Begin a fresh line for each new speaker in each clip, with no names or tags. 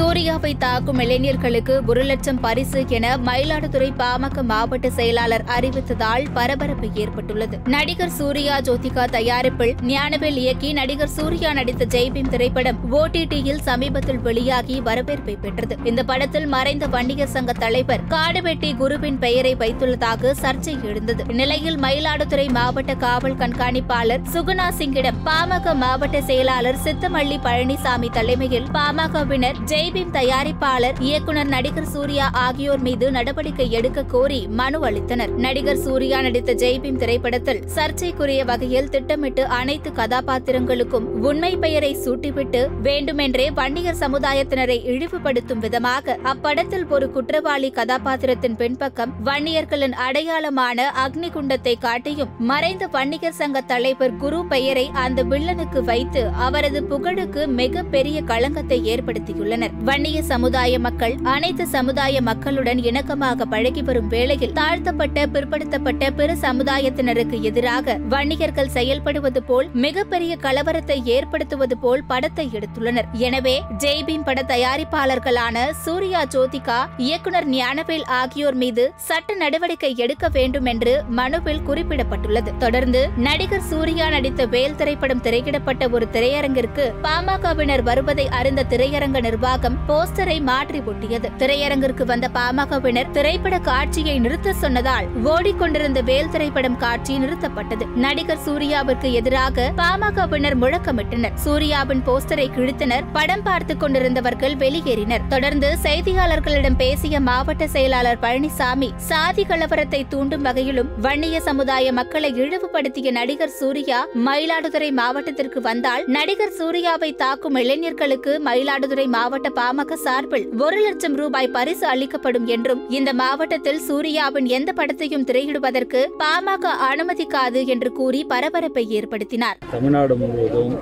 சூர்யாவை தாக்கும் இளைஞர்களுக்கு ஒரு லட்சம் பரிசு என மயிலாடுதுறை பாமக மாவட்ட செயலாளர் அறிவித்ததால் பரபரப்பு ஏற்பட்டுள்ளது. நடிகர் சூர்யா ஜோதிகா தயாரிப்பில் ஞானவேல் இயக்கி நடிகர் சூர்யா நடித்த ஜெய்பீம் திரைப்படம் ஓடிடியில் சமீபத்தில் வெளியாகி வரவேற்பை பெற்றது. இந்த படத்தில் மறைந்த வன்னியர் சங்க தலைவர் காடுவெட்டி குருவின் பெயரை வைத்துள்ளதாக சர்ச்சை எழுந்தது. இந்நிலையில் மயிலாடுதுறை மாவட்ட காவல் கண்காணிப்பாளர் சுகுணா சிங்கிடம் பாமக மாவட்ட செயலாளர் சித்தமல்லி பழனிசாமி தலைமையில் பாமகவினர் ஜெய் ஜெய்பீம் தயாரிப்பாளர் இயக்குனர் நடிகர் சூர்யா ஆகியோர் மீது நடவடிக்கை எடுக்க கோரி மனு அளித்தனர். நடிகர் சூர்யா நடித்த ஜெய்பீம் திரைப்படத்தில் சர்ச்சைக்குரிய வகையில் திட்டமிட்டு அனைத்து கதாபாத்திரங்களுக்கும் உண்மை பெயரை சூட்டிவிட்டு வேண்டுமென்றே வன்னியர் சமுதாயத்தினரை இழிவுபடுத்தும் விதமாக அப்படத்தில் ஒரு குற்றவாளி கதாபாத்திரத்தின் பின்பக்கம் வன்னியர்களின் அடையாளமான அக்னி குண்டத்தை காட்டியும் மறைந்த வன்னியர் சங்க தலைவர் குரு பெயரை அந்த வில்லனுக்கு வைத்து அவரது புகழுக்கு மிக பெரிய களங்கத்தை ஏற்படுத்தியுள்ளனர். வன்னிய சமுதாய மக்கள் அனைத்து சமுதாய மக்களுடன் இணக்கமாக பழகி வரும் வேளையில் தாழ்த்தப்பட்ட பிற்படுத்தப்பட்ட பிற சமுதாயத்தினருக்கு எதிராக வன்னியர்கள் செயல்படுவது போல் மிகப்பெரிய கலவரத்தை ஏற்படுத்துவது போல் படத்தை எடுத்துள்ளனர். எனவே ஜெய்பீம் பட தயாரிப்பாளர்களான சூர்யா ஜோதிகா இயக்குனர் ஞானவேல் ஆகியோர் மீது சட்ட நடவடிக்கை எடுக்க வேண்டும் என்று மனுவில் குறிப்பிடப்பட்டுள்ளது. தொடர்ந்து நடிகர் சூர்யா நடித்த வேல் திரைப்படம் திரையிடப்பட்ட ஒரு திரையரங்கிற்கு பாமகவினர் வருவதை அறிந்த திரையரங்க நிர்வாகம் போஸ்டரை மாற்றி ஒட்டியது. திரையரங்கிற்கு வந்த பாமகவினர் திரைப்பட காட்சியை நிறுத்த சொன்னதால் ஓடிக்கொண்டிருந்த வேல் திரைப்படம் காட்சி நிறுத்தப்பட்டது. நடிகர் சூர்யாவிற்கு எதிராக பாமகவினர் முழக்கமிட்டனர். சூர்யாவின் போஸ்டரை கிழித்தனர். படம் பார்த்துக் கொண்டிருந்தவர்கள் வெளியேறினர். தொடர்ந்து செய்தியாளர்களிடம் பேசிய மாவட்ட செயலாளர் பழனிசாமி சாதி கலவரத்தை தூண்டும் வகையிலும் வன்னிய சமுதாய மக்களை இழிவுபடுத்திய நடிகர் சூர்யா மயிலாடுதுறை மாவட்டத்திற்கு வந்தால் நடிகர் சூர்யாவை தாக்கும் இளைஞர்களுக்கு மயிலாடுதுறை மாவட்ட பாமக சார்பில் ஒரு லட்சம் ரூபாய் பரிசு அளிக்கப்படும் என்றும் இந்த மாவட்டத்தில் சூர்யாவின் எந்த படத்தையும் திரையிடுவதற்கு பாமக அனுமதிக்காது என்று கூறி பரபரப்பை ஏற்படுத்தினார்.
தமிழ்நாடு முழுவதும்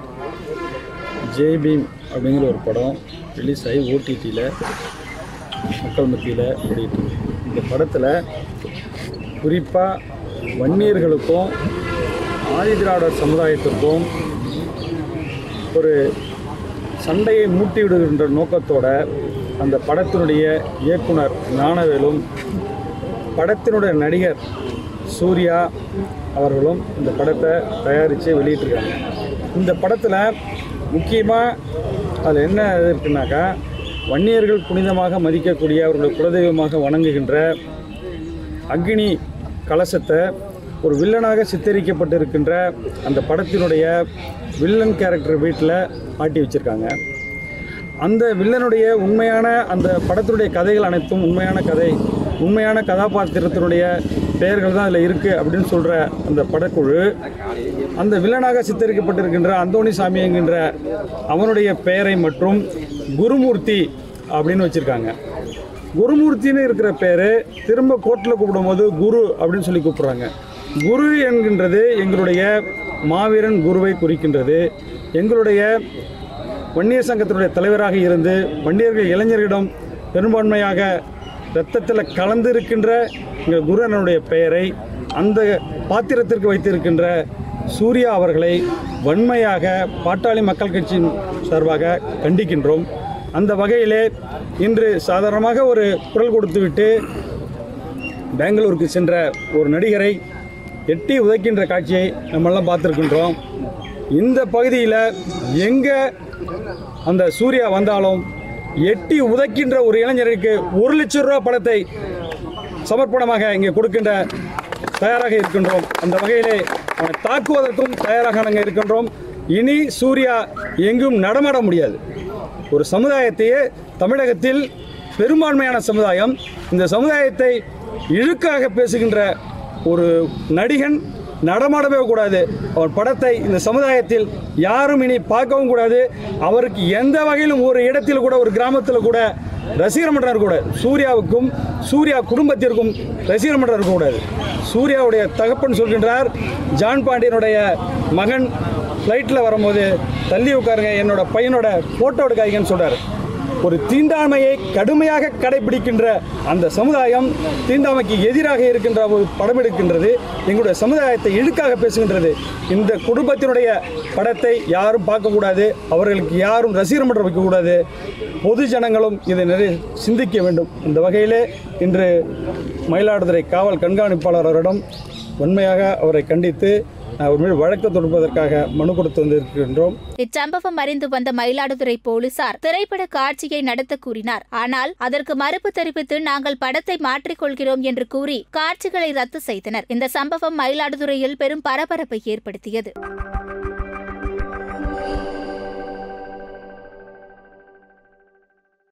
ஜேபீம் அப்படிங்கிற ஒரு படம் ரிலீஸ் ஆகி ஓடிடியில் மக்கள் மத்தியில் ஓடிட்டு இந்த படத்தில் குறிப்பாக வன்னியர்களுக்கும் ஆதிதிராவிடர் சமுதாயத்திற்கும் ஒரு சண்டையை மூட்டிவிடுகின்ற நோக்கத்தோட அந்த படத்தினுடைய இயக்குனர் ஞானவேலும் படத்தினுடைய நடிகர் சூர்யா அவர்களும் இந்த படத்தை தயாரித்து வெளியிட்டிருக்காங்க. இந்த படத்தில் முக்கியமாக அதில் என்ன இருக்குனாக்கா வன்னியர்கள் புனிதமாக மதிக்கக்கூடிய அவர்களுடைய குலதெய்வமாக வணங்குகின்ற அக்னி கலசத்தை ஒரு வில்லனாக சித்தரிக்கப்பட்டிருக்கின்ற அந்த படத்தினுடைய வில்லன் கேரக்டர் வீட்டில் மாட்டி வச்சுருக்காங்க. அந்த வில்லனுடைய உண்மையான அந்த படத்தினுடைய கதைகள் அனைத்தும் உண்மையான கதை உண்மையான கதாபாத்திரத்தினுடைய பெயர்கள் தான் அதில் இருக்குது அப்படின்னு சொல்கிற அந்த படக்குழு அந்த வில்லனாக சித்தரிக்கப்பட்டிருக்கின்ற அந்தோணி சாமி என்கின்ற அவனுடைய பெயரை மற்றும் குருமூர்த்தி அப்படின்னு வச்சுருக்காங்க. குருமூர்த்தின்னு இருக்கிற பேர் திரும்ப கோர்ட்டில் கூப்பிடும்போது குரு அப்படின்னு சொல்லி கூப்பிட்றாங்க. குரு என்கின்றது எங்களுடைய மாவீரன் குருவை குறிக்கின்றது. எங்களுடைய வன்னியர் சங்கத்தினுடைய தலைவராக இருந்து வன்னியர்கள் இளைஞர்களிடம் பெரும்பான்மையாக இரத்தத்தில் கலந்து இருக்கின்ற எங்கள் குருவனுடைய பெயரை அந்த பாத்திரத்திற்கு வைத்திருக்கின்ற சூர்யா அவர்களை வன்மையாக பாட்டாளி மக்கள் கட்சியின் சார்பாக கண்டிக்கின்றோம். அந்த வகையிலே இன்று சாதாரணமாக ஒரு குரல் கொடுத்துவிட்டு பெங்களூருக்கு சென்ற ஒரு நடிகரை எட்டி உதைக்கின்ற காட்சியை நம்மெல்லாம் பார்த்துருக்கின்றோம். இந்த பகுதியில் எங்கே அந்த சூர்யா வந்தாலும் எட்டி உதைக்கின்ற ஒரு இளைஞருக்கு ஒரு லட்சம் ரூபா பணத்தை சமர்ப்பணமாக இங்கே கொடுக்கின்ற தயாராக இருக்கின்றோம். அந்த வகையிலே அவனை தாக்குவதற்கும் தயாராக நாங்கள் இருக்கின்றோம். இனி சூர்யா எங்கும் நடமாட முடியாது. ஒரு சமுதாயத்தையே தமிழகத்தில் பெரும்பான்மையான சமுதாயம் இந்த சமுதாயத்தை இழுக்காக பேசுகின்ற ஒரு நடிகன் நடமாடவே கூடாது. அவர் படத்தை இந்த சமுதாயத்தில் யாரும் இனி பார்க்கவும் கூடாது. அவருக்கு எந்த வகையிலும் ஒரு இடத்தில் கூட ஒரு கிராமத்தில் கூட ரசிகர் மன்றம் இருக்கக்கூடாது சூர்யாவுக்கும் சூர்யா குடும்பத்திற்கும் ரசிகர் மன்றம் இருக்கக்கூடாது சூர்யாவுடைய தகப்பன் சொல்கின்றார் ஜான் பாண்டியனுடைய மகன் ஃப்ளைட்டில் வரும்போது தள்ளி உட்காருங்க என்னோட பையனோட ஃபோட்டோ எடுக்காதீங்கன்னு சொல்கிறார் ஒரு தீண்டாமையை கடுமையாக கடைபிடிக்கின்ற அந்த சமுதாயம் தீண்டாமைக்கு எதிராக இருக்கின்ற ஒரு படம் எடுக்கின்றது எங்களுடைய சமுதாயத்தை இழுக்காக பேசுகின்றது. இந்த குடும்பத்தினுடைய படத்தை யாரும் பார்க்கக்கூடாது அவர்களுக்கு யாரும் ரசிகர் மன்றம் வைக்கக்கூடாது. பொது ஜனங்களும் இதை நிறைய சிந்திக்க வேண்டும். இந்த வகையிலே இன்று மயிலாடுதுறை காவல் கண்காணிப்பாளர் அவரிடம் உண்மையாக அவரை கண்டித்து வழக்கு தொடுப்பதற்காக மனு கொடுத்து வந்திருக்கின்றோம்.
இச்சம்பவம் அறிந்து வந்த மயிலாடுதுறை போலீசார் திரைப்பட காட்சியை நடத்த கூறினார். ஆனால் அதற்கு மறுப்பு தெரிவித்து நாங்கள் படத்தை மாற்றிக்கொள்கிறோம் என்று கூறி காட்சிகளை ரத்து செய்தனர். இந்த சம்பவம் மயிலாடுதுறையில் பெரும் பரபரப்பை ஏற்படுத்தியது.